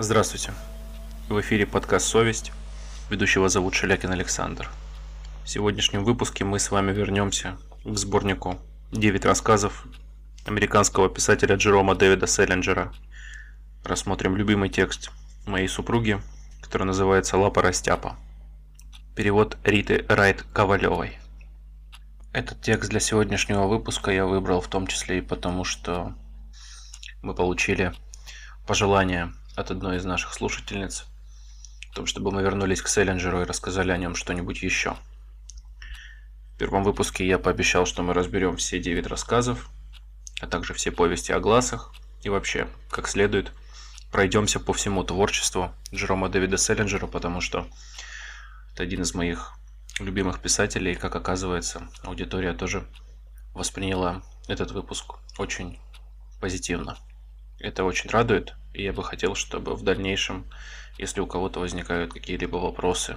Здравствуйте. В эфире подкаст «Совесть». Ведущего зовут Шелякин Александр. В сегодняшнем выпуске мы с вами вернемся к сборнику «Девять рассказов» американского писателя Джерома Дэвида Селлинджера. Рассмотрим любимый текст моей супруги, который называется «Лапа растяпа». Перевод Риты Райт Ковалевой. Этот текст для сегодняшнего выпуска я выбрал в том числе и потому, что мы получили пожелание от одной из наших слушательниц о том, чтобы мы вернулись к Селлинджеру и рассказали о нем что-нибудь еще. В первом выпуске я пообещал, что мы разберем все 9 рассказов, а также все повести о глазах и вообще, как следует, пройдемся по всему творчеству Джерома Дэвида Селлинджера, потому что это один из моих любимых писателей, и, как оказывается, аудитория тоже восприняла этот выпуск очень позитивно. Это очень радует, и я бы хотел, чтобы в дальнейшем, если у кого-то возникают какие-либо вопросы,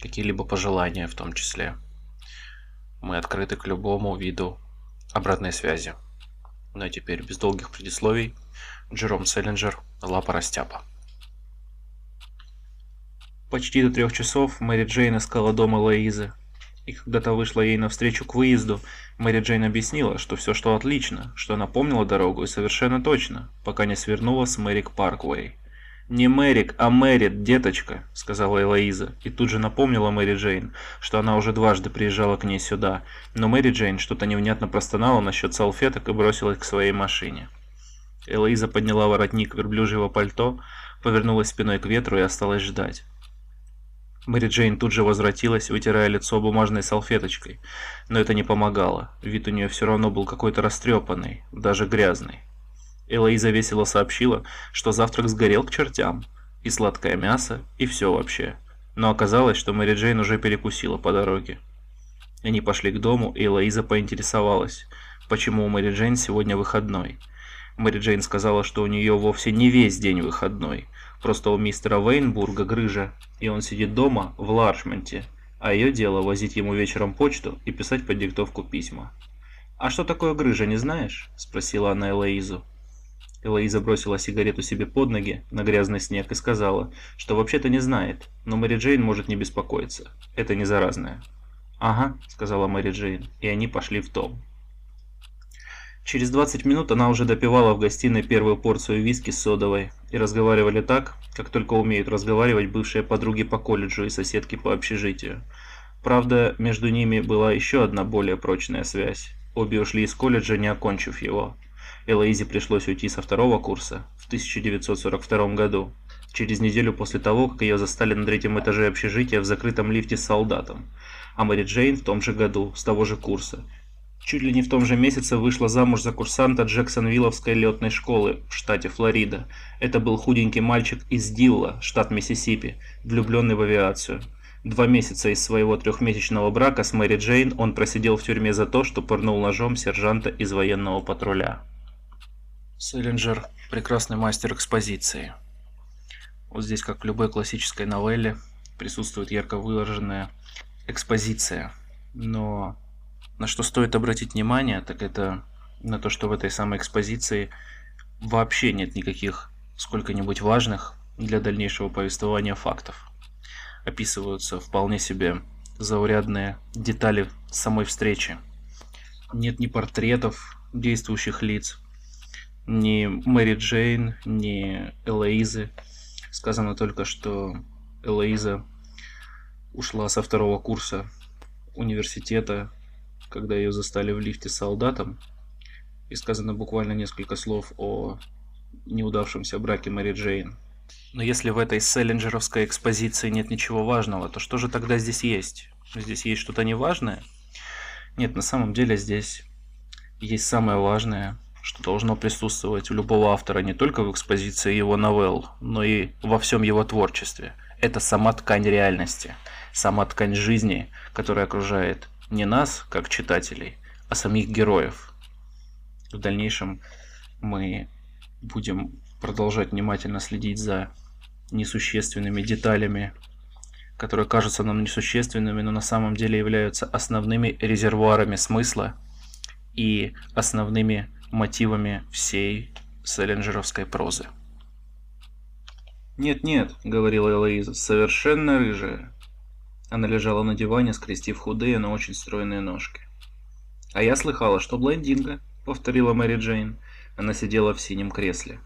какие-либо пожелания в том числе, мы открыты к любому виду обратной связи. Ну а теперь без долгих предисловий, Джером Селлинджер, Лапа Растяпа. Почти до трех часов Мэри Джейн искала дома Лоизы, и когда та вышла ей навстречу к выезду, Мэри Джейн объяснила, что все шло отлично, что она помнила дорогу и совершенно точно, пока не свернула с Мэрик Парквей. «Не Мэрик, а Мэрит, деточка», — сказала Элоиза, и тут же напомнила Мэри Джейн, что она уже дважды приезжала к ней сюда, но Мэри Джейн что-то невнятно простонала насчет салфеток и бросилась к своей машине. Элоиза подняла воротник верблюжьего пальто, повернулась спиной к ветру и осталась ждать. Мэри Джейн тут же возвратилась, вытирая лицо бумажной салфеточкой, но это не помогало, вид у нее все равно был какой-то растрепанный, даже грязный. Элоиза весело сообщила, что завтрак сгорел к чертям, и сладкое мясо, и все вообще. Но оказалось, что Мэри Джейн уже перекусила по дороге. Они пошли к дому, и Элоиза поинтересовалась, почему у Мэри Джейн сегодня выходной. Мэри Джейн сказала, что у нее вовсе не весь день выходной, Просто у мистера Вейнбурга грыжа, и он сидит дома в Ларшменте, а ее дело возить ему вечером почту и писать под диктовку письма. «А что такое грыжа, не знаешь?» – спросила она Элоизу. Элоиза бросила сигарету себе под ноги на грязный снег и сказала, что вообще-то не знает, но Мэри Джейн может не беспокоиться. Это не заразное. «Ага», – сказала Мэри Джейн, и они пошли в дом. Через 20 минут она уже допивала в гостиной первую порцию виски с содовой и разговаривали так, как только умеют разговаривать бывшие подруги по колледжу и соседки по общежитию. Правда, между ними была еще одна более прочная связь. Обе ушли из колледжа, не окончив его. Элоизе пришлось уйти со второго курса в 1942 году, через неделю после того, как ее застали на третьем этаже общежития в закрытом лифте с солдатом, а Мэри Джейн в том же году, с того же курса, Чуть ли не в том же месяце вышла замуж за курсанта Джексонвилловской летной школы в штате Флорида. Это был худенький мальчик из Дилла, штат Миссисипи, влюбленный в авиацию. Два месяца из своего трехмесячного брака с Мэри Джейн он просидел в тюрьме за то, что пырнул ножом сержанта из военного патруля. Селлинджер – прекрасный мастер экспозиции. Вот здесь, как в любой классической новелле, присутствует ярко выраженная экспозиция. Но на что стоит обратить внимание, так это на то, что в этой самой экспозиции вообще нет никаких сколько-нибудь важных для дальнейшего повествования фактов. Описываются вполне себе заурядные детали самой встречи. Нет ни портретов действующих лиц, ни Мэри Джейн, ни Элоизы. Сказано только, что Элоиза ушла со второго курса университета когда ее застали в лифте с солдатом, и сказано буквально несколько слов о неудавшемся браке Мэри Джейн. Но если в этой селлинджеровской экспозиции нет ничего важного, то что же тогда здесь есть? Здесь есть что-то неважное? Нет, на самом деле здесь есть самое важное, что должно присутствовать у любого автора не только в экспозиции его новелл, но и во всем его творчестве. Это сама ткань реальности, сама ткань жизни, которая окружает не нас, как читателей, а самих героев. В дальнейшем мы будем продолжать внимательно следить за несущественными деталями, которые кажутся нам несущественными, но на самом деле являются основными резервуарами смысла и основными мотивами всей селлинджеровской прозы. «Нет-нет», — говорила Элоиза, — «совершенно рыжая». Она лежала на диване, скрестив худые, но очень стройные ножки. «А я слыхала, что блондинка», — повторила Мэри Джейн. Она сидела в синем кресле.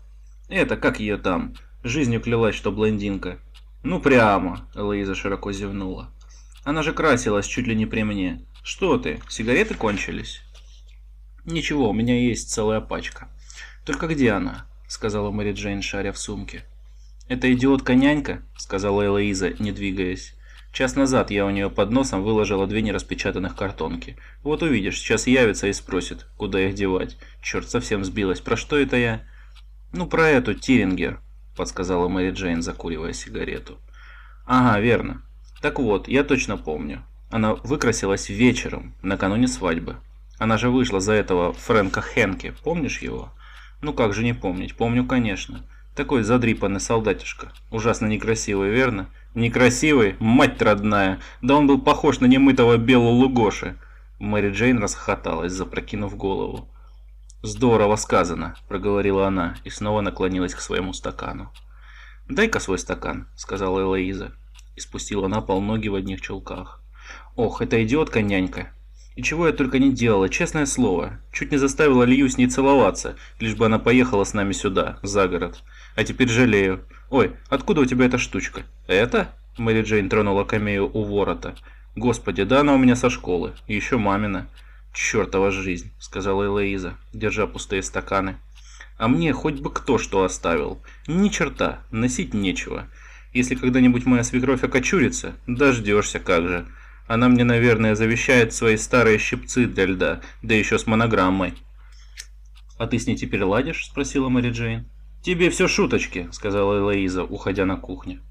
«Это, как ее там? Жизнью клялась, что блондинка». «Ну прямо», — Элоиза широко зевнула. «Она же красилась чуть ли не при мне. Что ты, сигареты кончились?» «Ничего, у меня есть целая пачка». «Только где она?» — сказала Мэри Джейн, шаря в сумке. «Это идиотка-нянька», — сказала Элоиза, не двигаясь. Час назад я у нее под носом выложила две нераспечатанных картонки. Вот увидишь, сейчас явится и спросит, куда их девать. Черт, совсем сбилась. Про что это я? Ну, про эту, Тирингер, подсказала Мэри Джейн, закуривая сигарету. Ага, верно. Так вот, я точно помню. Она выкрасилась вечером, накануне свадьбы. Она же вышла за этого Фрэнка Хенки, помнишь его? Ну как же не помнить, помню, конечно. Такой задрипанный солдатишка. Ужасно некрасивый, верно? Некрасивый? Мать родная! Да он был похож на немытого белого лугоши. Мэри Джейн расхохоталась, запрокинув голову. «Здорово сказано», — проговорила она и снова наклонилась к своему стакану. «Дай-ка свой стакан», — сказала Элоиза и спустила на пол ноги в одних чулках. «Ох, эта идиотка-нянька! И чего я только не делала, честное слово. Чуть не заставила Лью с ней целоваться, лишь бы она поехала с нами сюда, за город. А теперь жалею. Ой, откуда у тебя эта штучка? Это? Мэри Джейн тронула камею у ворота. Господи, да она у меня со школы. Еще мамина. Чертова жизнь, сказала Элоиза, держа пустые стаканы. А мне хоть бы кто что оставил. Ни черта, носить нечего. Если когда-нибудь моя свекровь окочурится, дождешься как же. Она мне, наверное, завещает свои старые щипцы для льда, да еще с монограммой. «А ты с ней теперь ладишь?» – спросила Мэри Джейн. «Тебе все шуточки», — сказала Элоиза, уходя на кухню.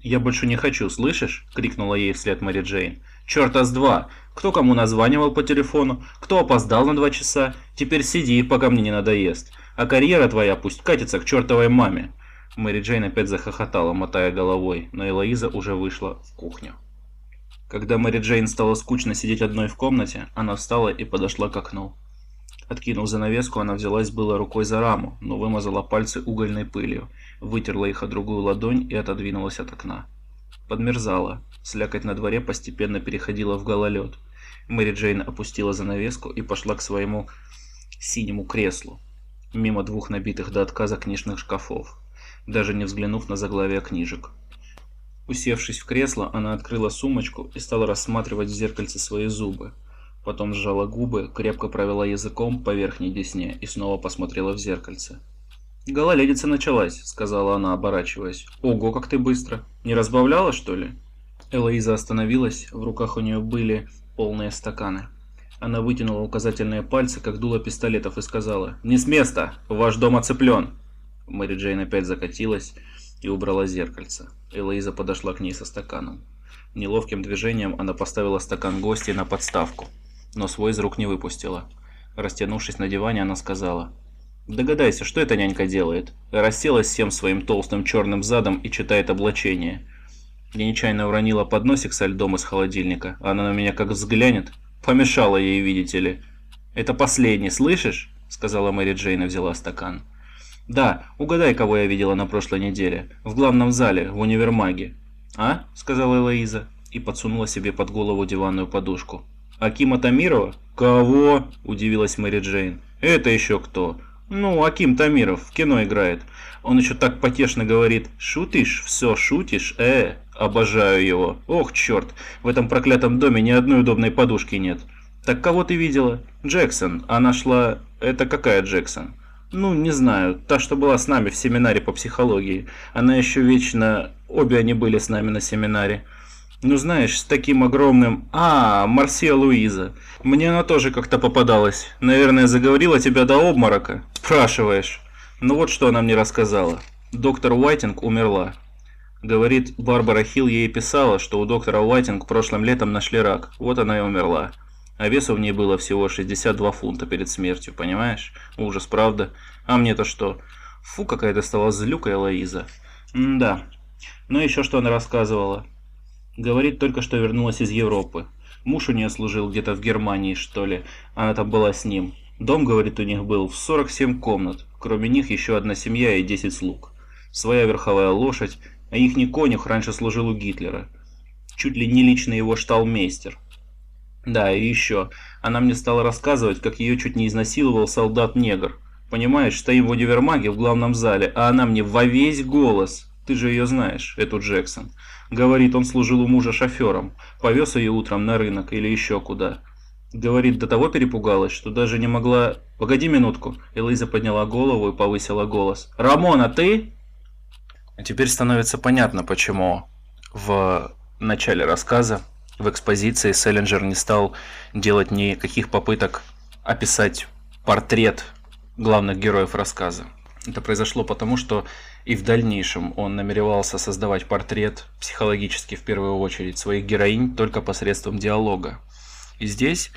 «Я больше не хочу, слышишь?» — крикнула ей вслед Мэри Джейн. «Черта с два! Кто кому названивал по телефону? Кто опоздал на два часа? Теперь сиди, пока мне не надоест. А карьера твоя пусть катится к чертовой маме!» Мэри Джейн опять захохотала, мотая головой, но Элоиза уже вышла в кухню. Когда Мэри Джейн стало скучно сидеть одной в комнате, она встала и подошла к окну. Откинув занавеску, она взялась было рукой за раму, но вымазала пальцы угольной пылью, вытерла их о другую ладонь и отодвинулась от окна. Подмерзала. Слякоть на дворе постепенно переходила в гололед. Мэри Джейн опустила занавеску и пошла к своему синему креслу, мимо двух набитых до отказа книжных шкафов, даже не взглянув на заглавие книжек. Усевшись в кресло, она открыла сумочку и стала рассматривать в зеркальце свои зубы. Потом сжала губы, крепко провела языком по верхней десне и снова посмотрела в зеркальце. «Гололедица началась», — сказала она, оборачиваясь. «Ого, как ты быстро! Не разбавляла, что ли?» Элоиза остановилась, в руках у нее были полные стаканы. Она вытянула указательные пальцы, как дуло пистолетов, и сказала «Не с места! Ваш дом оцеплен!» Мэри Джейн опять закатилась и убрала зеркальце. Элоиза подошла к ней со стаканом. Неловким движением она поставила стакан гостей на подставку но свой из рук не выпустила. Растянувшись на диване, она сказала. «Догадайся, что эта нянька делает?» Расселась всем своим толстым черным задом и читает облачение. Я нечаянно уронила подносик со льдом из холодильника, она на меня как взглянет. Помешала ей, видите ли. «Это последний, слышишь?» Сказала Мэри Джейн и взяла стакан. «Да, угадай, кого я видела на прошлой неделе. В главном зале, в универмаге». «А?» — сказала Элоиза и подсунула себе под голову диванную подушку. Акима Тамирова? Кого? Удивилась Мэри Джейн. Это еще кто? Ну, Аким Тамиров в кино играет. Он еще так потешно говорит «Шутишь? Все шутишь? Э, обожаю его. Ох, черт, в этом проклятом доме ни одной удобной подушки нет. Так кого ты видела? Джексон. Она шла... Это какая Джексон? Ну, не знаю. Та, что была с нами в семинаре по психологии. Она еще вечно... Обе они были с нами на семинаре. Ну знаешь, с таким огромным... А, Марсия Луиза. Мне она тоже как-то попадалась. Наверное, заговорила тебя до обморока. Спрашиваешь. Ну вот что она мне рассказала. Доктор Уайтинг умерла. Говорит, Барбара Хилл ей писала, что у доктора Уайтинг прошлым летом нашли рак. Вот она и умерла. А весу в ней было всего 62 фунта перед смертью, понимаешь? Ужас, правда? А мне-то что? Фу, какая ты стала злюкая, Лоиза. М да. Ну еще что она рассказывала. Говорит, только что вернулась из Европы. Муж у нее служил где-то в Германии, что ли. Она там была с ним. Дом, говорит, у них был в 47 комнат. Кроме них еще одна семья и 10 слуг. своя верховая лошадь, а ихний конюх раньше служил у Гитлера. Чуть ли не лично его шталмейстер. Да, и еще, она мне стала рассказывать, как ее чуть не изнасиловал солдат-негр. Понимаешь, стоим в универмаге в главном зале, а она мне во весь голос. Ты же ее знаешь, эту Джексон. Говорит, он служил у мужа шофером. Повез ее утром на рынок или еще куда. Говорит, до того перепугалась, что даже не могла... Погоди минутку. Элиза подняла голову и повысила голос. «Рамона, ты?» Теперь становится понятно, почему в начале рассказа, в экспозиции, Селлинджер не стал делать никаких попыток описать портрет главных героев рассказа. Это произошло потому, что и в дальнейшем он намеревался создавать портрет, психологически в первую очередь, своих героинь только посредством диалога. И здесь,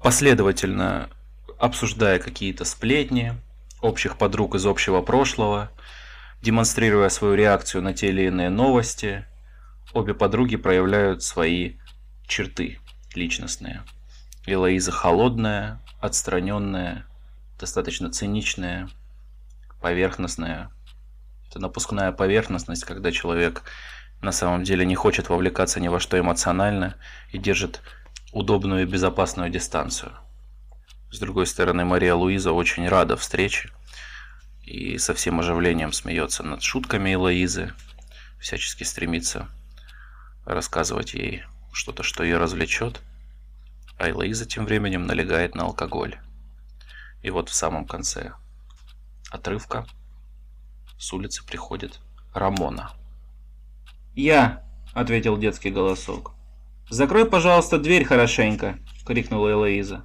последовательно обсуждая какие-то сплетни, общих подруг из общего прошлого, демонстрируя свою реакцию на те или иные новости, обе подруги проявляют свои черты личностные. Элоиза холодная, отстраненная, достаточно циничная, поверхностная. Это напускная поверхностность, когда человек на самом деле не хочет вовлекаться ни во что эмоционально и держит удобную и безопасную дистанцию. С другой стороны, Мария Луиза очень рада встрече и со всем оживлением смеется над шутками Элоизы, всячески стремится рассказывать ей что-то, что ее развлечет, а Элоиза тем временем налегает на алкоголь. И вот в самом конце отрывка с улицы приходит Рамона. «Я!» — ответил детский голосок. «Закрой, пожалуйста, дверь хорошенько!» — крикнула Элоиза.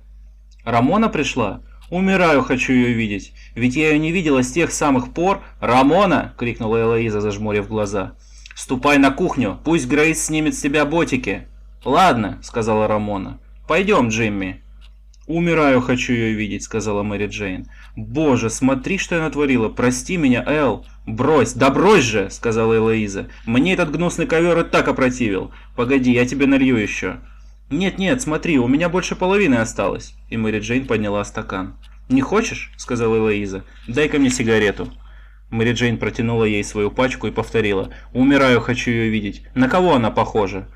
«Рамона пришла? Умираю, хочу ее видеть. Ведь я ее не видела с тех самых пор...» «Рамона!» — крикнула Элоиза, зажмурив глаза. «Ступай на кухню, пусть Грейс снимет с себя ботики!» «Ладно», — сказала Рамона. «Пойдем, Джимми». «Умираю, хочу ее видеть», — сказала Мэри Джейн. «Боже, смотри, что я натворила! Прости меня, Эл!» «Брось! Да брось же!» — сказала Элоиза. «Мне этот гнусный ковер и так опротивил. Погоди, я тебе налью еще». «Нет-нет, смотри, у меня больше половины осталось». И Мэри Джейн подняла стакан. «Не хочешь?» — сказала Элоиза. «Дай-ка мне сигарету». Мэри Джейн протянула ей свою пачку и повторила. «Умираю, хочу ее видеть. На кого она похожа?»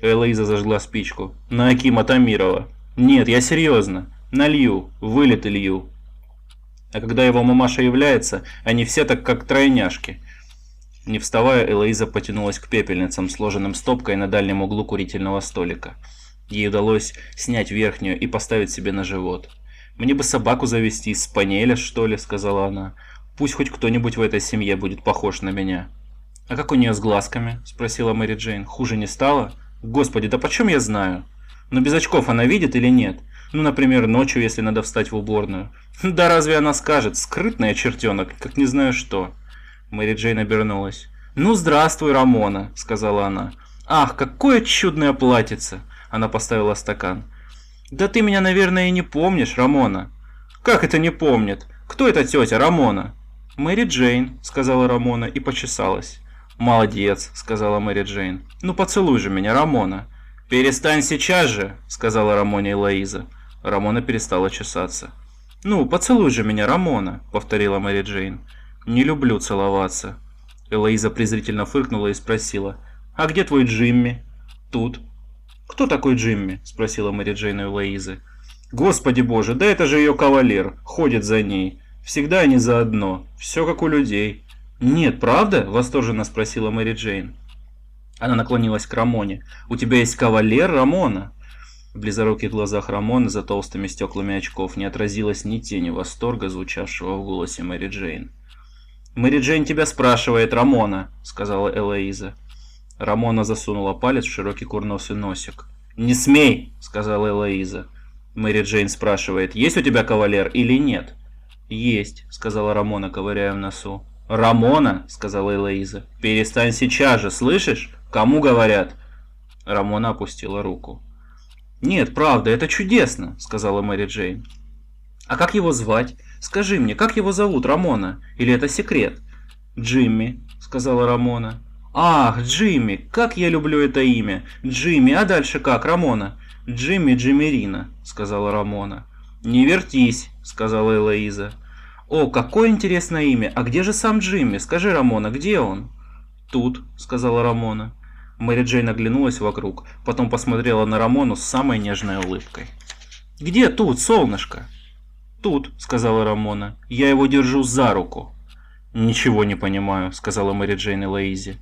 Элоиза зажгла спичку. «На Акима Тамирова». Нет, я серьезно. Налью, вылет илью. А когда его мамаша является, они все так как тройняшки. Не вставая, Элоиза потянулась к пепельницам, сложенным стопкой на дальнем углу курительного столика. Ей удалось снять верхнюю и поставить себе на живот. «Мне бы собаку завести из спаниеля, что ли», — сказала она. «Пусть хоть кто-нибудь в этой семье будет похож на меня». «А как у нее с глазками?» — спросила Мэри Джейн. «Хуже не стало?» «Господи, да почем я знаю?» Но без очков она видит или нет? Ну, например, ночью, если надо встать в уборную. Да разве она скажет? Скрытная чертенок, как не знаю что. Мэри Джейн обернулась. «Ну, здравствуй, Рамона», — сказала она. «Ах, какое чудное платьице!» Она поставила стакан. «Да ты меня, наверное, и не помнишь, Рамона». «Как это не помнит? Кто эта тетя, Рамона?» «Мэри Джейн», — сказала Рамона и почесалась. «Молодец», — сказала Мэри Джейн. «Ну поцелуй же меня, Рамона». «Перестань сейчас же!» — сказала Рамоне и Лоиза. Рамона перестала чесаться. «Ну, поцелуй же меня, Рамона!» — повторила Мэри Джейн. «Не люблю целоваться». Элоиза презрительно фыркнула и спросила. «А где твой Джимми?» «Тут». «Кто такой Джимми?» — спросила Мэри Джейн у Элоизы. «Господи боже, да это же ее кавалер, ходит за ней. Всегда они заодно, все как у людей». «Нет, правда?» — восторженно спросила Мэри Джейн. Она наклонилась к Рамоне. «У тебя есть кавалер, Рамона?» В близоруких глазах Рамона за толстыми стеклами очков не отразилось ни тени восторга, звучавшего в голосе Мэри Джейн. «Мэри Джейн тебя спрашивает, Рамона», — сказала Элоиза. Рамона засунула палец в широкий курносый носик. «Не смей!» — сказала Элоиза. Мэри Джейн спрашивает, «Есть у тебя кавалер или нет?» «Есть», — сказала Рамона, ковыряя в носу. «Рамона!» — сказала Элоиза. «Перестань сейчас же, слышишь? Кому говорят?» Рамона опустила руку. «Нет, правда, это чудесно», — сказала Мэри Джейн. «А как его звать? Скажи мне, как его зовут, Рамона? Или это секрет?» «Джимми», — сказала Рамона. «Ах, Джимми, как я люблю это имя! Джимми, а дальше как, Рамона?» «Джимми Джиммерина», — сказала Рамона. «Не вертись», — сказала Элоиза. О, какое интересное имя! А где же сам Джимми? Скажи, Рамона, где он? Тут, сказала Рамона. Мэри Джейн оглянулась вокруг, потом посмотрела на Рамону с самой нежной улыбкой. «Где тут, солнышко?» «Тут», — сказала Рамона. «Я его держу за руку». «Ничего не понимаю», — сказала Мэри Джейн и Лоизи.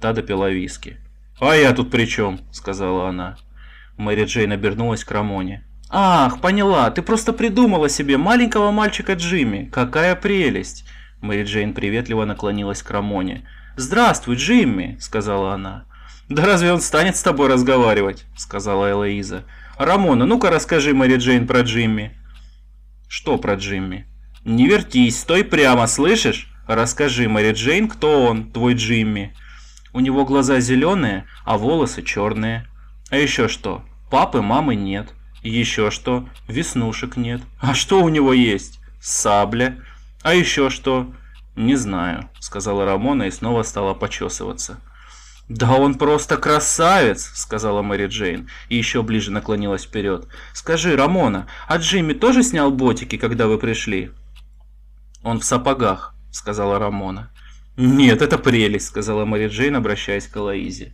Та допила виски. «А я тут при чем?» — сказала она. Мэри Джейн обернулась к Рамоне. «Ах, поняла, ты просто придумала себе маленького мальчика Джимми. Какая прелесть!» Мэри Джейн приветливо наклонилась к Рамоне. «Здравствуй, Джимми!» — сказала она. «Да разве он станет с тобой разговаривать?» — сказала Элоиза. «Рамона, ну-ка расскажи Мэри Джейн про Джимми». «Что про Джимми?» «Не вертись, стой прямо, слышишь? Расскажи Мэри Джейн, кто он, твой Джимми». «У него глаза зеленые, а волосы черные». «А еще что? Папы, мамы нет». «Еще что? Веснушек нет». «А что у него есть?» «Сабля». «А еще что?» «Не знаю», — сказала Рамона и снова стала почесываться. «Да он просто красавец!» — сказала Мэри Джейн и еще ближе наклонилась вперед. «Скажи, Рамона, а Джимми тоже снял ботики, когда вы пришли?» «Он в сапогах», — сказала Рамона. «Нет, это прелесть», — сказала Мэри Джейн, обращаясь к Алоизе.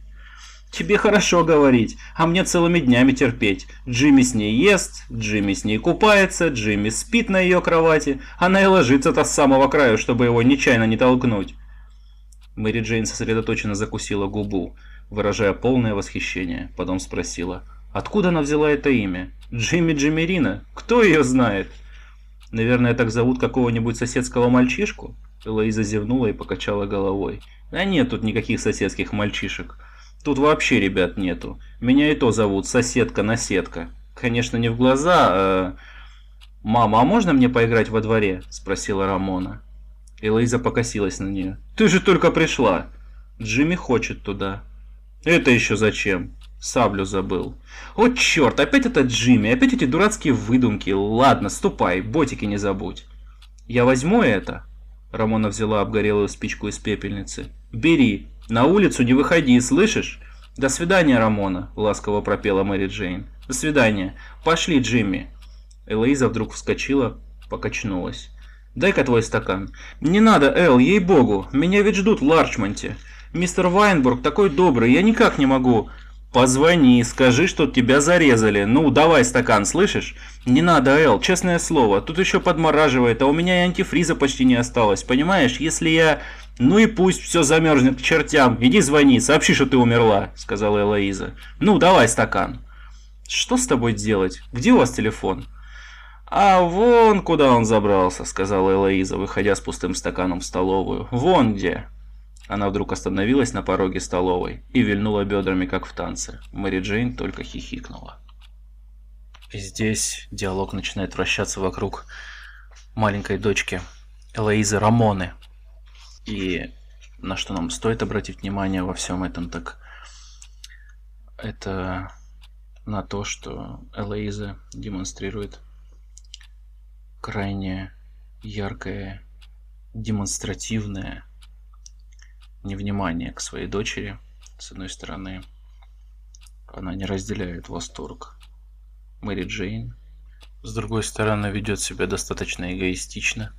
«Тебе хорошо говорить, а мне целыми днями терпеть. Джимми с ней ест, Джимми с ней купается, Джимми спит на ее кровати, она и ложится-то с самого краю, чтобы его нечаянно не толкнуть». Мэри Джейн сосредоточенно закусила губу, выражая полное восхищение. Потом спросила, откуда она взяла это имя? Джимми Джиммерина? Кто ее знает? Наверное, так зовут какого-нибудь соседского мальчишку? Элоиза зевнула и покачала головой. Да нет тут никаких соседских мальчишек. Тут вообще ребят нету. Меня и то зовут соседка-наседка. Конечно, не в глаза, а... «Мама, а можно мне поиграть во дворе?» – спросила Рамона. Элоиза покосилась на нее. «Ты же только пришла!» «Джимми хочет туда». «Это еще зачем?» Саблю забыл. «О, черт, опять это Джимми, опять эти дурацкие выдумки. Ладно, ступай, ботики не забудь». «Я возьму это?» Рамона взяла обгорелую спичку из пепельницы. «Бери. На улицу не выходи, слышишь?» «До свидания, Рамона», — ласково пропела Мэри Джейн. «До свидания. Пошли, Джимми». Элоиза вдруг вскочила, покачнулась. Дай-ка твой стакан. Не надо, Эл, ей-богу, меня ведь ждут в Ларчмонте. Мистер Вайнбург такой добрый, я никак не могу. Позвони, скажи, что тебя зарезали. Ну, давай стакан, слышишь? Не надо, Эл, честное слово, тут еще подмораживает, а у меня и антифриза почти не осталось, понимаешь? Если я... Ну и пусть все замерзнет к чертям. Иди звони, сообщи, что ты умерла, сказала Элоиза. Ну, давай стакан. Что с тобой делать? Где у вас телефон? «А вон куда он забрался», — сказала Элоиза, выходя с пустым стаканом в столовую. «Вон где». Она вдруг остановилась на пороге столовой и вильнула бедрами, как в танце. Мэри Джейн только хихикнула. И здесь диалог начинает вращаться вокруг маленькой дочки Элоизы Рамоны. И на что нам стоит обратить внимание во всем этом, так это на то, что Элоиза демонстрирует крайне яркое, демонстративное невнимание к своей дочери. С одной стороны, она не разделяет восторг Мэри Джейн. С другой стороны, ведет себя достаточно эгоистично,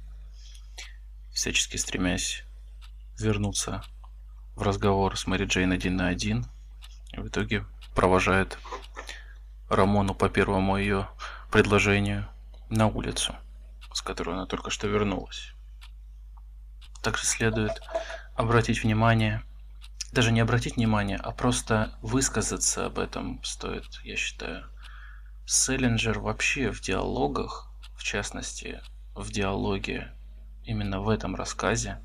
всячески стремясь вернуться в разговор с Мэри Джейн один на один. И в итоге провожает Рамону по первому ее предложению на улицу с которой она только что вернулась. Также следует обратить внимание, даже не обратить внимание, а просто высказаться об этом стоит, я считаю. Селлинджер вообще в диалогах, в частности, в диалоге именно в этом рассказе,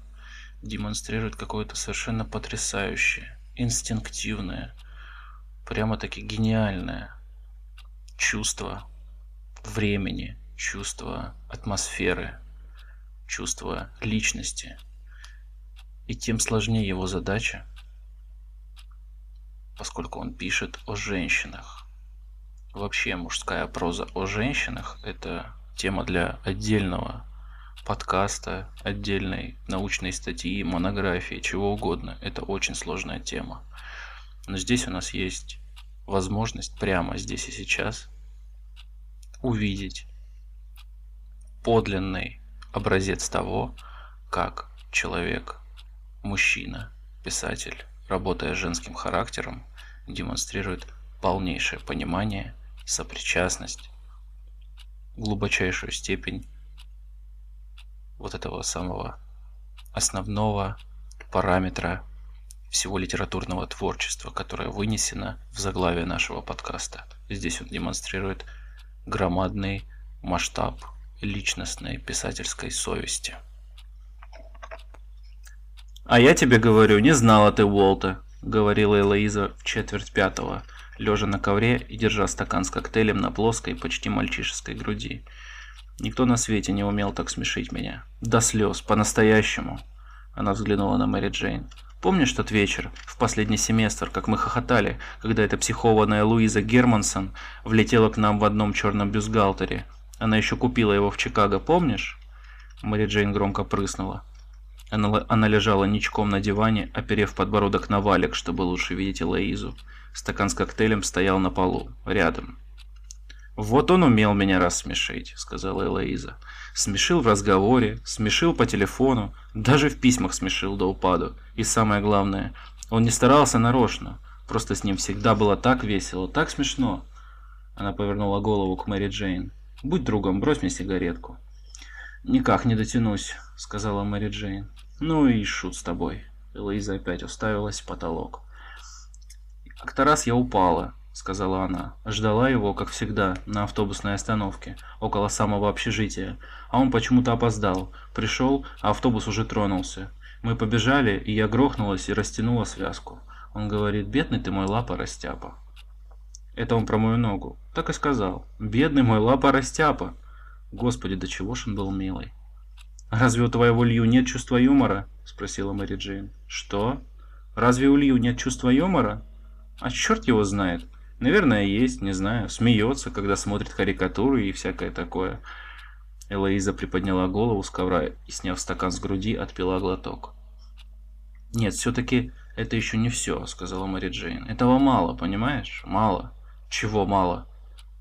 демонстрирует какое-то совершенно потрясающее, инстинктивное, прямо-таки гениальное чувство времени, чувство атмосферы, чувство личности. И тем сложнее его задача, поскольку он пишет о женщинах. Вообще мужская проза о женщинах – это тема для отдельного подкаста, отдельной научной статьи, монографии, чего угодно. Это очень сложная тема. Но здесь у нас есть возможность прямо здесь и сейчас увидеть подлинный образец того, как человек, мужчина, писатель, работая женским характером, демонстрирует полнейшее понимание, сопричастность, глубочайшую степень вот этого самого основного параметра всего литературного творчества, которое вынесено в заглавие нашего подкаста. Здесь он демонстрирует громадный масштаб личностной писательской совести. «А я тебе говорю, не знала ты Уолта», — говорила Элоиза в четверть пятого, лежа на ковре и держа стакан с коктейлем на плоской, почти мальчишеской груди. Никто на свете не умел так смешить меня. До слез, по-настоящему. Она взглянула на Мэри Джейн. Помнишь тот вечер, в последний семестр, как мы хохотали, когда эта психованная Луиза Германсон влетела к нам в одном черном бюстгальтере? Она еще купила его в Чикаго, помнишь? Мэри Джейн громко прыснула. Она, она лежала ничком на диване, оперев подбородок на валик, чтобы лучше видеть Элоизу. Стакан с коктейлем стоял на полу, рядом. «Вот он умел меня рассмешить», — сказала Элоиза. «Смешил в разговоре, смешил по телефону, даже в письмах смешил до упаду. И самое главное, он не старался нарочно, просто с ним всегда было так весело, так смешно». Она повернула голову к Мэри Джейн. «Будь другом, брось мне сигаретку». «Никак не дотянусь», — сказала Мэри Джейн. «Ну и шут с тобой». Элоиза опять уставилась в потолок. «Как-то раз я упала», — сказала она. Ждала его, как всегда, на автобусной остановке, около самого общежития. А он почему-то опоздал. Пришел, а автобус уже тронулся. Мы побежали, и я грохнулась и растянула связку. Он говорит, бедный ты мой лапа растяпа. Это он про мою ногу. Так и сказал. Бедный мой лапа растяпа. Господи, до чего ж он был милый. «Разве у твоего Лью нет чувства юмора?» – спросила Мэри Джейн. «Что? Разве у Лью нет чувства юмора?» «А черт его знает. Наверное, есть, не знаю. Смеется, когда смотрит карикатуры и всякое такое». Элоиза приподняла голову с ковра и, сняв стакан с груди, отпила глоток. «Нет, все-таки это еще не все», — сказала Мэри Джейн. «Этого мало, понимаешь? Мало». «Чего мало?»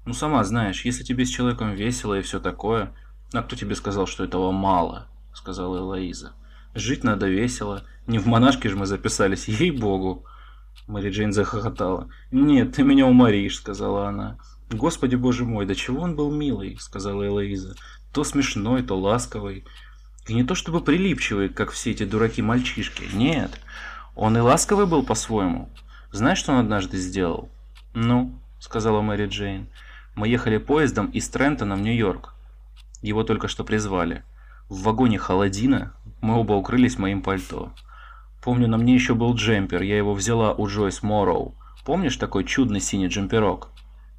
«Ну, сама знаешь, если тебе с человеком весело и все такое, «А кто тебе сказал, что этого мало?» — сказала Элоиза. «Жить надо весело. Не в монашке же мы записались, ей-богу!» Мэри Джейн захохотала. «Нет, ты меня уморишь», — сказала она. «Господи боже мой, да чего он был милый», — сказала Элоиза. «То смешной, то ласковый. И не то чтобы прилипчивый, как все эти дураки-мальчишки. Нет, он и ласковый был по-своему. Знаешь, что он однажды сделал?» «Ну», — сказала Мэри Джейн. «Мы ехали поездом из Трентона в Нью-Йорк. Его только что призвали. В вагоне холодина, мы оба укрылись моим пальто. Помню, на мне еще был джемпер, я его взяла у Джойс Морроу. Помнишь такой чудный синий джемперок?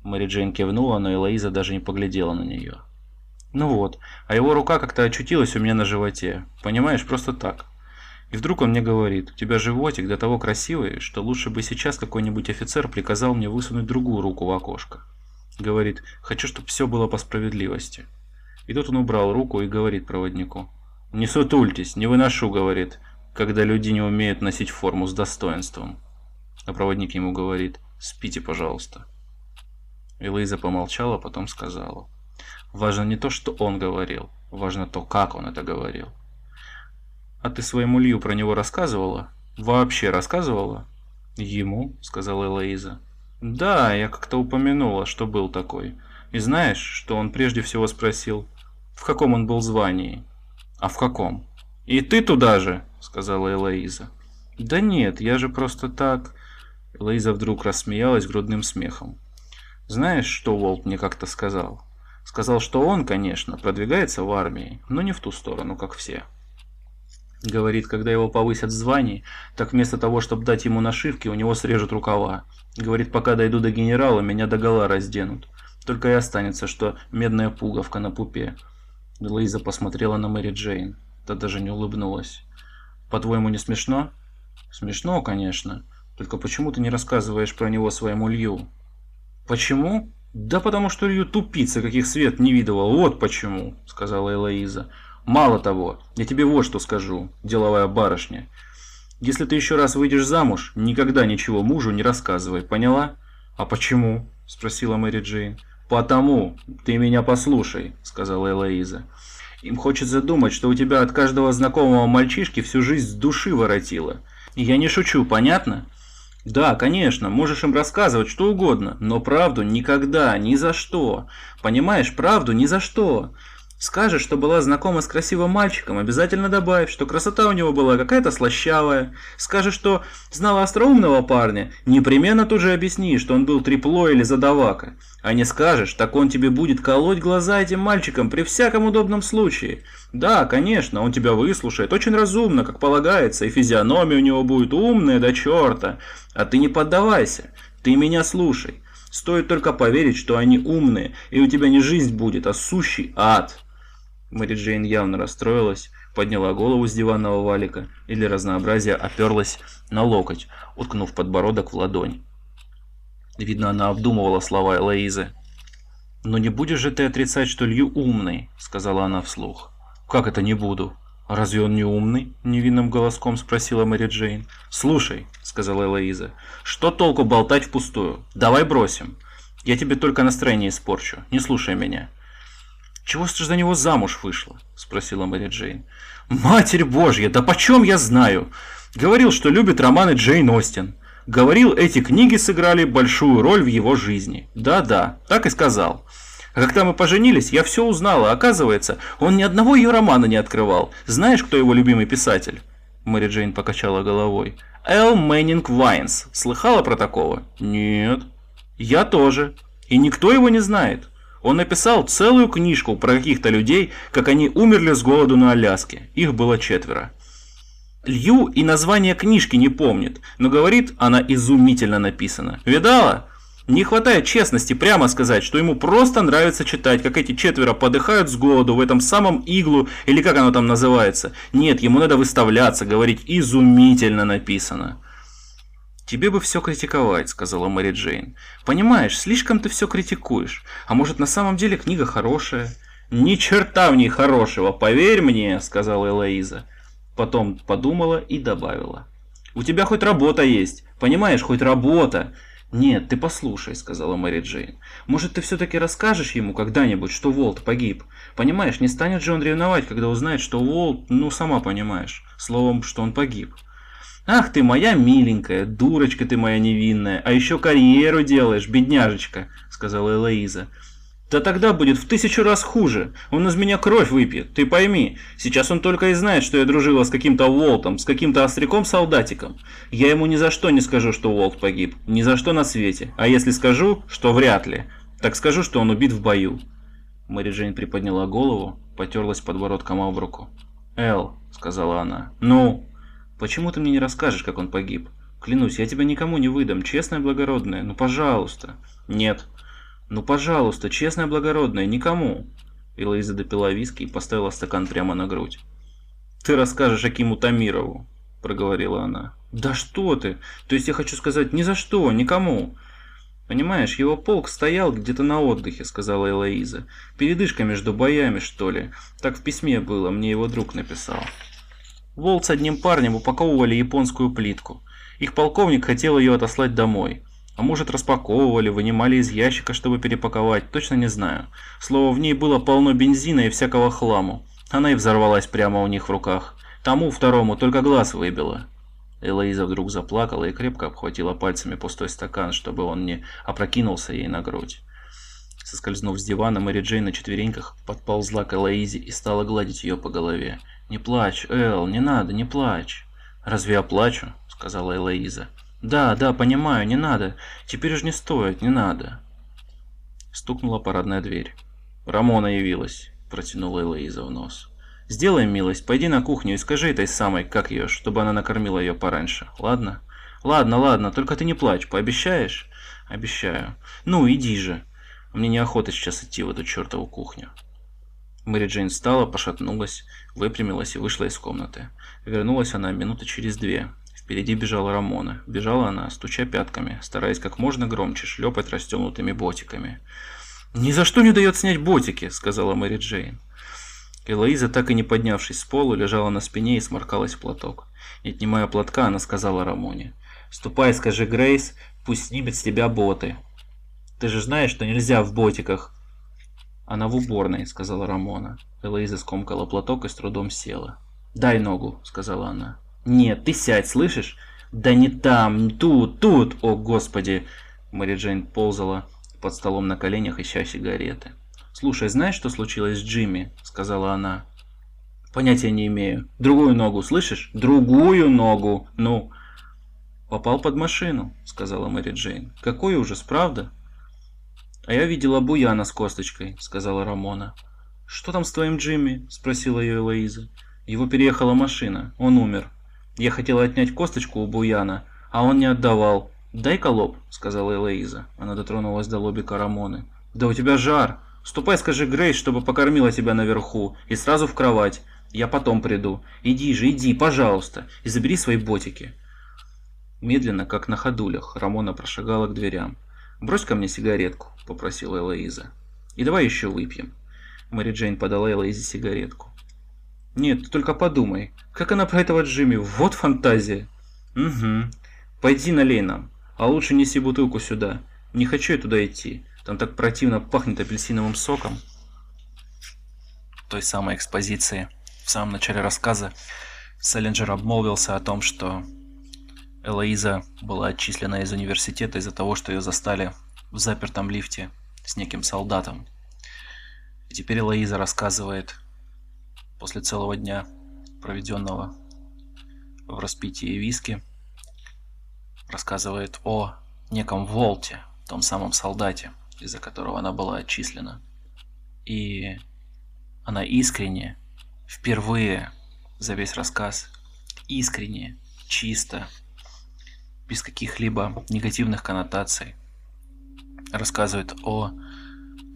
Мэри Джейн кивнула, но Элоиза даже не поглядела на нее. Ну вот, а его рука как-то очутилась у меня на животе. Понимаешь, просто так. И вдруг он мне говорит, у тебя животик до того красивый, что лучше бы сейчас какой-нибудь офицер приказал мне высунуть другую руку в окошко. Говорит, хочу, чтобы все было по справедливости. И тут он убрал руку и говорит проводнику. «Не сутультесь, не выношу», — говорит, «когда люди не умеют носить форму с достоинством». А проводник ему говорит, «Спите, пожалуйста». Элиза помолчала, потом сказала. «Важно не то, что он говорил, важно то, как он это говорил». «А ты своему Лью про него рассказывала? Вообще рассказывала?» «Ему?» — сказала Элоиза. «Да, я как-то упомянула, что был такой. И знаешь, что он прежде всего спросил, в каком он был звании? А в каком? И ты туда же, сказала Элоиза. Да нет, я же просто так... Элоиза вдруг рассмеялась грудным смехом. Знаешь, что Волт мне как-то сказал? Сказал, что он, конечно, продвигается в армии, но не в ту сторону, как все. Говорит, когда его повысят в звании, так вместо того, чтобы дать ему нашивки, у него срежут рукава. Говорит, пока дойду до генерала, меня до гола разденут. Только и останется, что медная пуговка на пупе. Луиза посмотрела на Мэри Джейн. Та даже не улыбнулась. «По-твоему, не смешно?» «Смешно, конечно. Только почему ты не рассказываешь про него своему Лью?» «Почему?» «Да потому что Лью тупица, каких свет не видывал. Вот почему», — сказала Элоиза. «Мало того, я тебе вот что скажу, деловая барышня. Если ты еще раз выйдешь замуж, никогда ничего мужу не рассказывай, поняла?» «А почему?» – спросила Мэри Джейн. «Потому ты меня послушай», — сказала Элоиза. Им хочется думать, что у тебя от каждого знакомого мальчишки всю жизнь с души воротило. Я не шучу, понятно? Да, конечно, можешь им рассказывать что угодно, но правду никогда, ни за что. Понимаешь, правду ни за что. Скажешь, что была знакома с красивым мальчиком, обязательно добавь, что красота у него была какая-то слащавая. Скажешь, что знала остроумного парня, непременно тут же объясни, что он был трепло или задавака. А не скажешь, так он тебе будет колоть глаза этим мальчикам при всяком удобном случае. Да, конечно, он тебя выслушает, очень разумно, как полагается, и физиономия у него будет умная до черта. А ты не поддавайся, ты меня слушай. Стоит только поверить, что они умные, и у тебя не жизнь будет, а сущий ад. Мэри Джейн явно расстроилась, подняла голову с диванного валика и для разнообразия оперлась на локоть, уткнув подбородок в ладонь. Видно, она обдумывала слова Элоизы. «Но не будешь же ты отрицать, что Лью умный?» — сказала она вслух. «Как это не буду?» «Разве он не умный?» — невинным голоском спросила Мэри Джейн. «Слушай», — сказала Элоиза, — «что толку болтать впустую? Давай бросим. Я тебе только настроение испорчу. Не слушай меня». «Чего ты за него замуж вышла?» – спросила Мэри Джейн. «Матерь Божья, да почем я знаю? Говорил, что любит романы Джейн Остин. Говорил, эти книги сыграли большую роль в его жизни. Да-да, так и сказал. А когда мы поженились, я все узнала. Оказывается, он ни одного ее романа не открывал. Знаешь, кто его любимый писатель?» Мэри Джейн покачала головой. «Эл Мэннинг Вайнс. Слыхала про такого?» «Нет». «Я тоже. И никто его не знает. Он написал целую книжку про каких-то людей, как они умерли с голоду на Аляске. Их было четверо. Лью и название книжки не помнит, но говорит, она изумительно написана. Видала? Не хватает честности прямо сказать, что ему просто нравится читать, как эти четверо подыхают с голоду в этом самом иглу, или как оно там называется. Нет, ему надо выставляться, говорить изумительно написано. «Тебе бы все критиковать», — сказала Мэри Джейн. «Понимаешь, слишком ты все критикуешь. А может, на самом деле книга хорошая?» «Ни черта в ней хорошего, поверь мне», — сказала Элоиза. Потом подумала и добавила. «У тебя хоть работа есть, понимаешь, хоть работа». «Нет, ты послушай», — сказала Мэри Джейн. «Может, ты все-таки расскажешь ему когда-нибудь, что Волт погиб? Понимаешь, не станет же он ревновать, когда узнает, что Волт, ну, сама понимаешь, словом, что он погиб». Ах ты моя миленькая, дурочка ты моя невинная, а еще карьеру делаешь, бедняжечка, сказала Элоиза. Да тогда будет в тысячу раз хуже. Он из меня кровь выпьет, ты пойми. Сейчас он только и знает, что я дружила с каким-то Волтом, с каким-то остряком-солдатиком. Я ему ни за что не скажу, что Волт погиб. Ни за что на свете. А если скажу, что вряд ли, так скажу, что он убит в бою. Мэри Джейн приподняла голову, потерлась подбородком об руку. «Эл», — сказала она, — «ну?» Почему ты мне не расскажешь, как он погиб? Клянусь, я тебя никому не выдам, честная благородная. Ну, пожалуйста. Нет. Ну, пожалуйста, честная благородная, никому. Элоиза допила виски и поставила стакан прямо на грудь. Ты расскажешь Акиму Тамирову, проговорила она. Да что ты? То есть я хочу сказать, ни за что, никому. Понимаешь, его полк стоял где-то на отдыхе, сказала Элоиза. Передышка между боями, что ли. Так в письме было, мне его друг написал. Волт с одним парнем упаковывали японскую плитку. Их полковник хотел ее отослать домой. А может распаковывали, вынимали из ящика, чтобы перепаковать, точно не знаю. Слово, в ней было полно бензина и всякого хламу. Она и взорвалась прямо у них в руках. Тому второму только глаз выбило. Элоиза вдруг заплакала и крепко обхватила пальцами пустой стакан, чтобы он не опрокинулся ей на грудь. Соскользнув с дивана, Мэри Джейн на четвереньках подползла к Элоизе и стала гладить ее по голове. «Не плачь, Эл, не надо, не плачь». «Разве я плачу?» — сказала Элоиза. «Да, да, понимаю, не надо. Теперь уж не стоит, не надо». Стукнула парадная дверь. «Рамона явилась», — протянула Элоиза в нос. «Сделай милость, пойди на кухню и скажи этой самой, как ее, чтобы она накормила ее пораньше, ладно?» «Ладно, ладно, только ты не плачь, пообещаешь?» «Обещаю. Ну, иди же. Мне неохота сейчас идти в эту чертову кухню». Мэри Джейн встала, пошатнулась, выпрямилась и вышла из комнаты. Вернулась она минуты через две. Впереди бежала Рамона. Бежала она, стуча пятками, стараясь как можно громче шлепать расстегнутыми ботиками. «Ни за что не дает снять ботики!» — сказала Мэри Джейн. Элоиза, так и не поднявшись с пола, лежала на спине и сморкалась в платок. Не отнимая платка, она сказала Рамоне. «Ступай, скажи Грейс, пусть снимет с тебя боты. Ты же знаешь, что нельзя в ботиках «Она в уборной», — сказала Рамона. Элоиза скомкала платок и с трудом села. «Дай ногу», — сказала она. «Нет, ты сядь, слышишь?» «Да не там, тут, тут! О, Господи!» Мэри Джейн ползала под столом на коленях, ища сигареты. «Слушай, знаешь, что случилось с Джимми?» — сказала она. «Понятия не имею. Другую ногу, слышишь? Другую ногу! Ну!» «Попал под машину», — сказала Мэри Джейн. «Какой ужас, правда?» «А я видела Буяна с косточкой», — сказала Рамона. «Что там с твоим Джимми?» — спросила ее Элоиза. «Его переехала машина. Он умер. Я хотела отнять косточку у Буяна, а он не отдавал. «Дай-ка лоб», — сказала Элоиза. Она дотронулась до лобика Рамоны. «Да у тебя жар. Ступай, скажи Грейс, чтобы покормила тебя наверху. И сразу в кровать. Я потом приду. Иди же, иди, пожалуйста. И забери свои ботики». Медленно, как на ходулях, Рамона прошагала к дверям. «Брось ко мне сигаретку», — попросила Элоиза. «И давай еще выпьем». Мэри Джейн подала Элоизе сигаретку. Нет, ты только подумай. Как она про этого Джимми? Вот фантазия. Угу. Пойди налей нам. А лучше неси бутылку сюда. Не хочу я туда идти. Там так противно пахнет апельсиновым соком. той самой экспозиции в самом начале рассказа Селлинджер обмолвился о том, что Элоиза была отчислена из университета из-за того, что ее застали в запертом лифте с неким солдатом. И теперь Элоиза рассказывает после целого дня, проведенного в распитии виски, рассказывает о неком Волте, том самом солдате, из-за которого она была отчислена. И она искренне, впервые за весь рассказ, искренне, чисто, без каких-либо негативных коннотаций, рассказывает о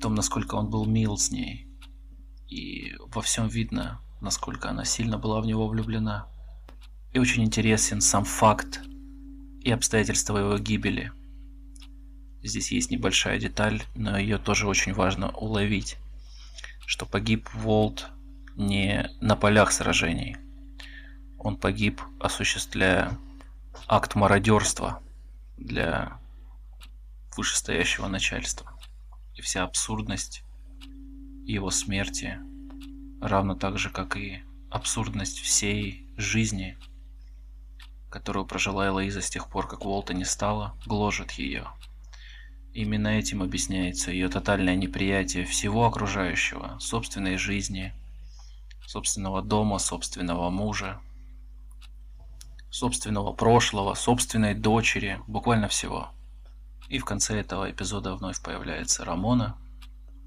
том, насколько он был мил с ней, и во всем видно, насколько она сильно была в него влюблена. И очень интересен сам факт и обстоятельства его гибели. Здесь есть небольшая деталь, но ее тоже очень важно уловить, что погиб Волт не на полях сражений. Он погиб, осуществляя акт мародерства для вышестоящего начальства. И вся абсурдность его смерти, равно так же, как и абсурдность всей жизни, которую прожила Элоиза с тех пор, как Волта не стало, гложет ее. Именно этим объясняется ее тотальное неприятие всего окружающего, собственной жизни, собственного дома, собственного мужа, собственного прошлого, собственной дочери, буквально всего. И в конце этого эпизода вновь появляется Рамона,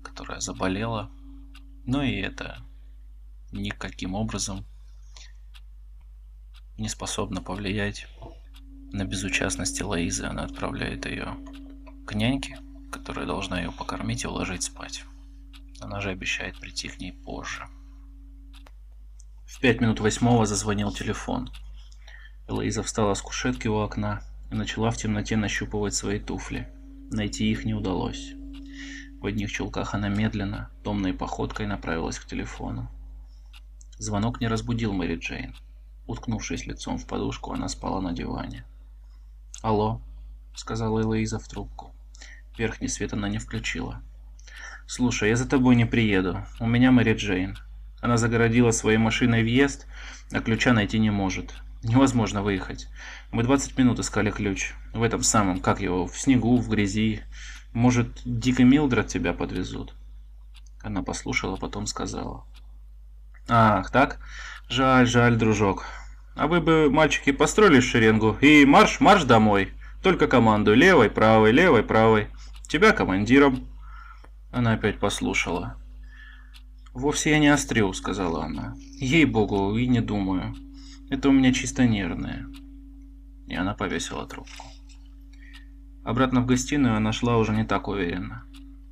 которая заболела. Но и это никаким образом не способно повлиять на безучастность Лоизы. Она отправляет ее к няньке, которая должна ее покормить и уложить спать. Она же обещает прийти к ней позже. В пять минут восьмого зазвонил телефон. Элоиза встала с кушетки у окна и начала в темноте нащупывать свои туфли. Найти их не удалось. В одних чулках она медленно, томной походкой направилась к телефону. Звонок не разбудил Мэри Джейн. Уткнувшись лицом в подушку, она спала на диване. «Алло», — сказала Элоиза в трубку. Верхний свет она не включила. «Слушай, я за тобой не приеду. У меня Мэри Джейн. Она загородила своей машиной въезд, а ключа найти не может. Невозможно выехать. Мы 20 минут искали ключ. В этом самом, как его, в снегу, в грязи. Может, Дик и Милдред тебя подвезут?» Она послушала, потом сказала. «Ах, так? Жаль, жаль, дружок. А вы бы, мальчики, построили шеренгу и марш, марш домой. Только команду левой, правой, левой, правой. Тебя командиром». Она опять послушала. «Вовсе я не острю», — сказала она. «Ей-богу, и не думаю. Это у меня чисто нервное». И она повесила трубку. Обратно в гостиную она шла уже не так уверенно.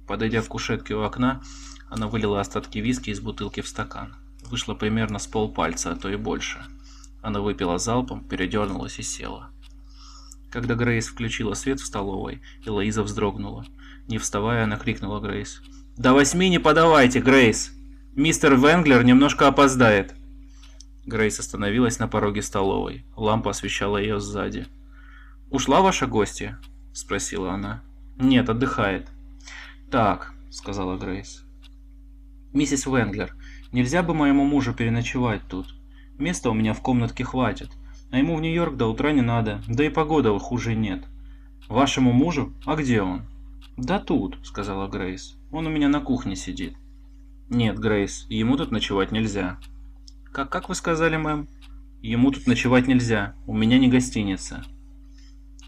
Подойдя к кушетке у окна, она вылила остатки виски из бутылки в стакан. Вышло примерно с полпальца, а то и больше. Она выпила залпом, передернулась и села. Когда Грейс включила свет в столовой, Элоиза вздрогнула. Не вставая, она крикнула Грейс. «До восьми не подавайте, Грейс! Мистер Венглер немножко опоздает!» Грейс остановилась на пороге столовой. Лампа освещала ее сзади. «Ушла ваша гостья?» спросила она. Нет, отдыхает. Так, сказала Грейс. «Миссис Венглер, нельзя бы моему мужу переночевать тут? Места у меня в комнатке хватит, а ему в Нью-Йорк до утра не надо, да и погода хуже нет. Вашему мужу? А где он?» «Да тут», — сказала Грейс. «Он у меня на кухне сидит». «Нет, Грейс, ему тут ночевать нельзя». «Как, как вы сказали, мэм?» «Ему тут ночевать нельзя, у меня не гостиница».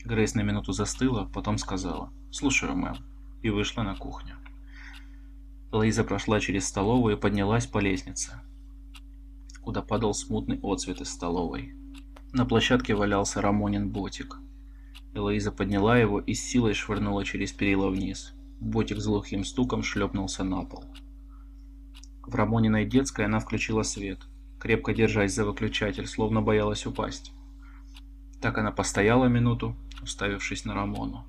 Грейс на минуту застыла, потом сказала «Слушаю, мэм», и вышла на кухню. Лоиза прошла через столовую и поднялась по лестнице, куда падал смутный отцвет из столовой. На площадке валялся Рамонин ботик. Элоиза подняла его и с силой швырнула через перила вниз. Ботик с глухим стуком шлепнулся на пол. В Рамониной детской она включила свет, крепко держась за выключатель, словно боялась упасть. Так она постояла минуту, уставившись на Рамону.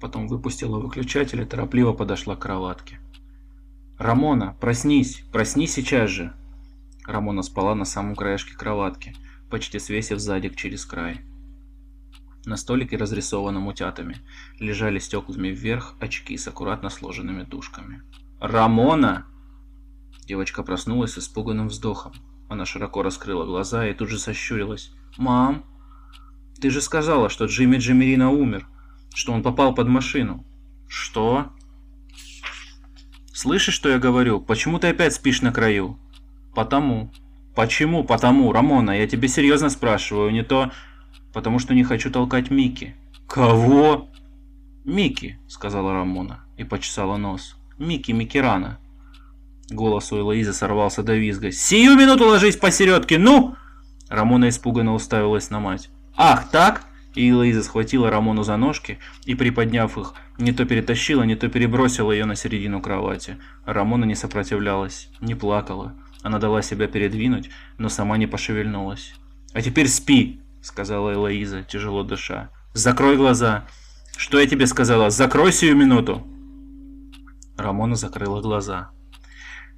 Потом выпустила выключатель и торопливо подошла к кроватке. «Рамона, проснись! Проснись сейчас же!» Рамона спала на самом краешке кроватки, почти свесив задик через край. На столике, разрисованном утятами, лежали стеклами вверх очки с аккуратно сложенными тушками. «Рамона!» Девочка проснулась с испуганным вздохом. Она широко раскрыла глаза и тут же сощурилась. «Мам, ты же сказала, что Джимми Джиммерина умер, что он попал под машину». «Что?» «Слышишь, что я говорю? Почему ты опять спишь на краю?» «Потому». «Почему? Потому, Рамона, я тебе серьезно спрашиваю, не то...» «Потому что не хочу толкать Микки». «Кого?» «Микки», — сказала Рамона и почесала нос. «Микки Микерана». Голос у Элоизы сорвался до визга. «Сию минуту ложись посередке, ну!» Рамона испуганно уставилась на мать. «Ах, так?» И Элоиза схватила Рамону за ножки и, приподняв их, не то перетащила, не то перебросила ее на середину кровати. Рамона не сопротивлялась, не плакала. Она дала себя передвинуть, но сама не пошевельнулась. «А теперь спи!» — сказала Элоиза, тяжело дыша. «Закрой глаза!» «Что я тебе сказала? Закрой сию минуту!» Рамона закрыла глаза.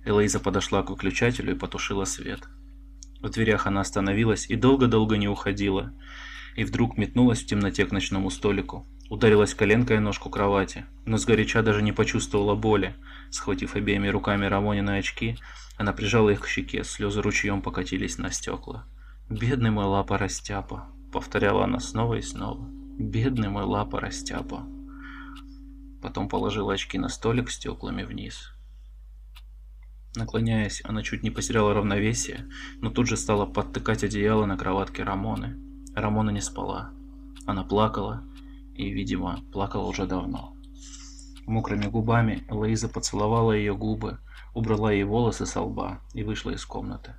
Элоиза подошла к выключателю и потушила свет. В дверях она остановилась и долго-долго не уходила. И вдруг метнулась в темноте к ночному столику. Ударилась коленкой о ножку кровати, но сгоряча даже не почувствовала боли. Схватив обеими руками Рамонины очки, она прижала их к щеке, слезы ручьем покатились на стекла. «Бедный мой лапа растяпа», — повторяла она снова и снова. «Бедный мой лапа растяпа». Потом положила очки на столик стеклами вниз. Наклоняясь, она чуть не потеряла равновесие, но тут же стала подтыкать одеяло на кроватке Рамоны. Рамона не спала. Она плакала, и, видимо, плакала уже давно. Мокрыми губами Лоиза поцеловала ее губы, убрала ей волосы со лба и вышла из комнаты.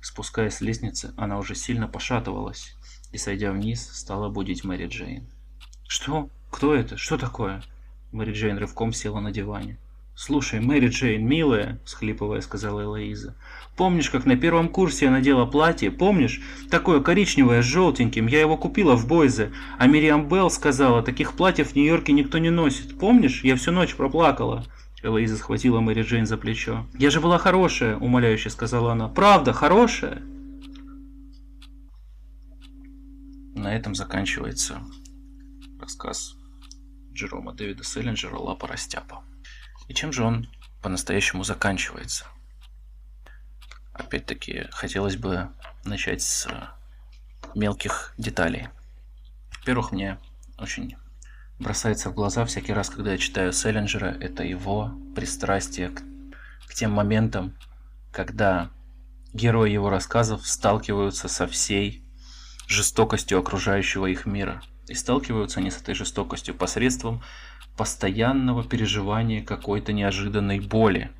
Спускаясь с лестницы, она уже сильно пошатывалась и, сойдя вниз, стала будить Мэри Джейн. «Что? Кто это? Что такое?» Мэри Джейн рывком села на диване. «Слушай, Мэри Джейн, милая», — схлипывая, сказала Элоиза, «помнишь, как на первом курсе я надела платье? Помнишь? Такое коричневое с желтеньким. Я его купила в Бойзе. А Мириам Белл сказала, таких платьев в Нью-Йорке никто не носит. Помнишь? Я всю ночь проплакала». Элоиза схватила Мэри Джейн за плечо. «Я же была хорошая», — умоляюще сказала она. «Правда, хорошая?» На этом заканчивается рассказ Джерома Дэвида Селлинджера «Лапа растяпа». И чем же он по-настоящему заканчивается? Опять-таки, хотелось бы начать с мелких деталей. Во-первых, мне очень бросается в глаза всякий раз, когда я читаю Селлинджера, это его пристрастие к, к тем моментам, когда герои его рассказов сталкиваются со всей жестокостью окружающего их мира. И сталкиваются они с этой жестокостью посредством постоянного переживания какой-то неожиданной боли.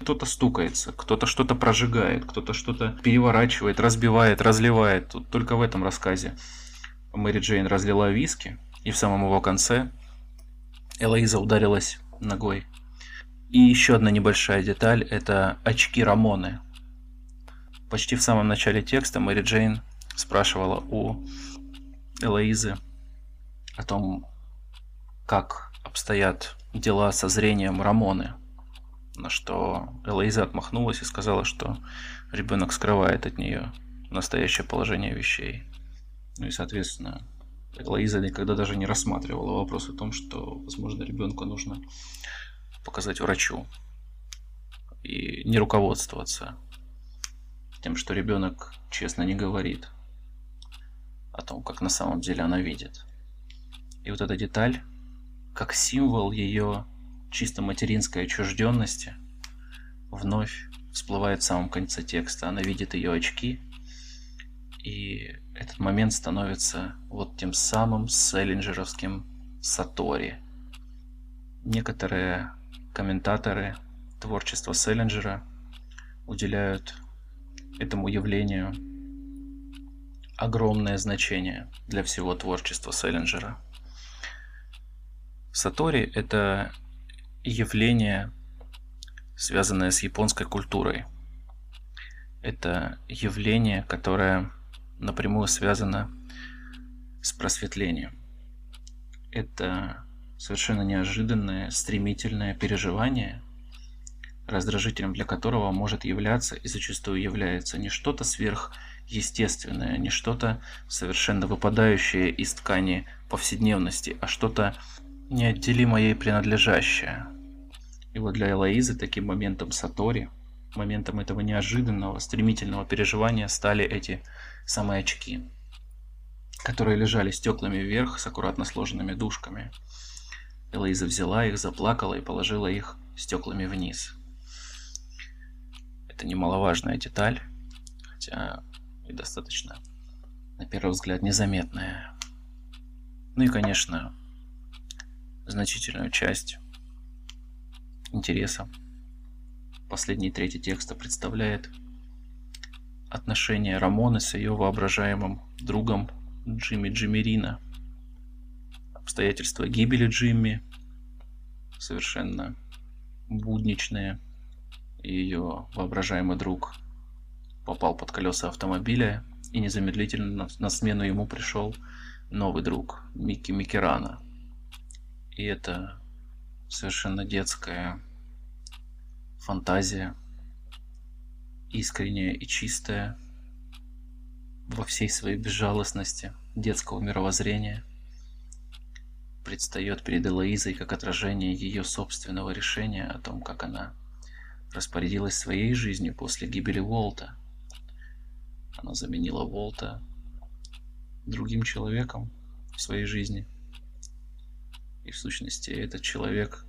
Кто-то стукается, кто-то что-то прожигает, кто-то что-то переворачивает, разбивает, разливает. Тут только в этом рассказе Мэри Джейн разлила виски, и в самом его конце Элоиза ударилась ногой. И еще одна небольшая деталь – это очки Рамоны. Почти в самом начале текста Мэри Джейн спрашивала у Элоизы о том, как обстоят дела со зрением Рамоны. На что Элоиза отмахнулась и сказала, что ребенок скрывает от нее настоящее положение вещей. Ну и, соответственно, Элоиза никогда даже не рассматривала вопрос о том, что, возможно, ребенку нужно показать врачу и не руководствоваться тем, что ребенок честно не говорит о том, как на самом деле она видит. И вот эта деталь, как символ ее чисто материнской отчужденности, вновь всплывает в самом конце текста. Она видит ее очки, и этот момент становится вот тем самым селлинджеровским Сатори. Некоторые комментаторы творчества Селлинджера уделяют этому явлению огромное значение для всего творчества Селлинджера. Сатори – это явление, связанное с японской культурой. Это явление, которое напрямую связано с просветлением. Это совершенно неожиданное, стремительное переживание, раздражителем для которого может являться и зачастую является не что-то сверхъестественное, не что-то совершенно выпадающее из ткани повседневности, а что-то неотделимо ей принадлежащее. И вот для Элоизы таким моментом Сатори, моментом этого неожиданного, стремительного переживания стали эти самые очки, которые лежали стеклами вверх с аккуратно сложенными дужками. Элоиза взяла их, заплакала и положила их стеклами вниз. Это немаловажная деталь, хотя и достаточно, на первый взгляд, незаметная. Ну и, конечно, значительную часть интереса последней трети текста представляет отношение Рамоны с ее воображаемым другом Джимми Джиммерина. Обстоятельства гибели Джимми совершенно будничные. Ее воображаемый друг попал под колеса автомобиля, и незамедлительно на смену ему пришел новый друг Микки Микерана. И это совершенно детская фантазия, искренняя и чистая во всей своей безжалостности детского мировоззрения предстает перед Элоизой как отражение ее собственного решения о том, как она распорядилась своей жизнью после гибели Волта. Она заменила Волта другим человеком в своей жизни – и в сущности этот человек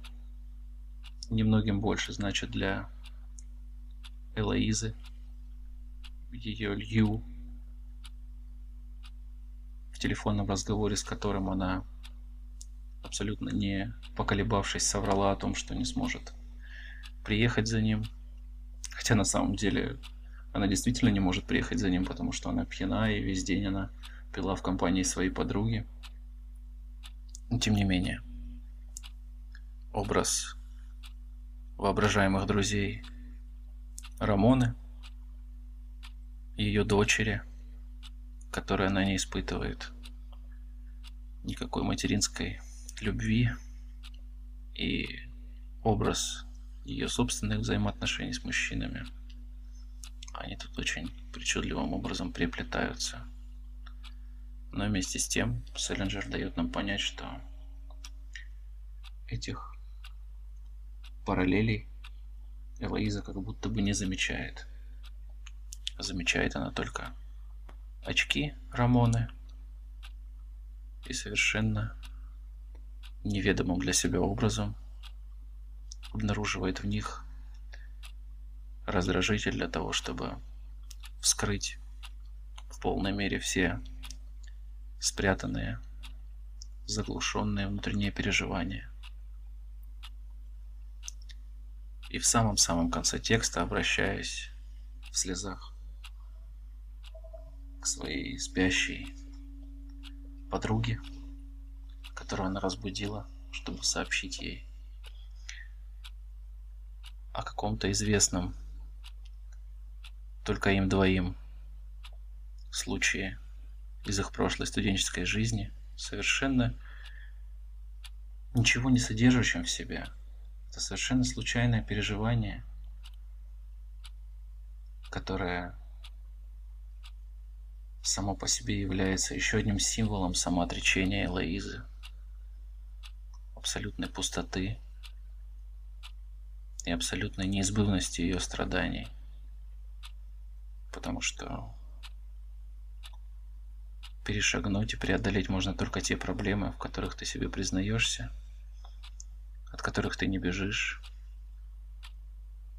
немногим больше значит для Элоизы, ее Лью, в телефонном разговоре с которым она, абсолютно не поколебавшись, соврала о том, что не сможет приехать за ним. Хотя на самом деле она действительно не может приехать за ним, потому что она пьяна, и весь день она пила в компании своей подруги. Но тем не менее образ воображаемых друзей Рамоны, ее дочери, которая она не испытывает никакой материнской любви, и образ ее собственных взаимоотношений с мужчинами. Они тут очень причудливым образом переплетаются. Но вместе с тем Селлинджер дает нам понять, что этих параллелей Элоиза как будто бы не замечает. Замечает она только очки Рамоны и совершенно неведомым для себя образом обнаруживает в них раздражитель для того, чтобы вскрыть в полной мере все спрятанные, заглушенные внутренние переживания. И в самом-самом конце текста, обращаясь в слезах к своей спящей подруге, которую она разбудила, чтобы сообщить ей о каком-то известном только им двоим случае из их прошлой студенческой жизни, совершенно ничего не содержащим в себе – это совершенно случайное переживание, которое само по себе является еще одним символом самоотречения Элоизы, абсолютной пустоты и абсолютной неизбывности ее страданий. Потому что перешагнуть и преодолеть можно только те проблемы, в которых ты себе признаешься, от которых ты не бежишь,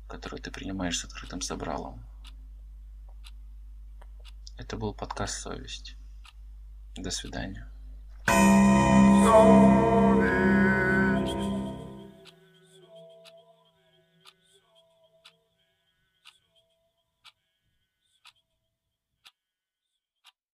которые ты принимаешь с открытым собралом. Это был подкаст «Совесть». До свидания.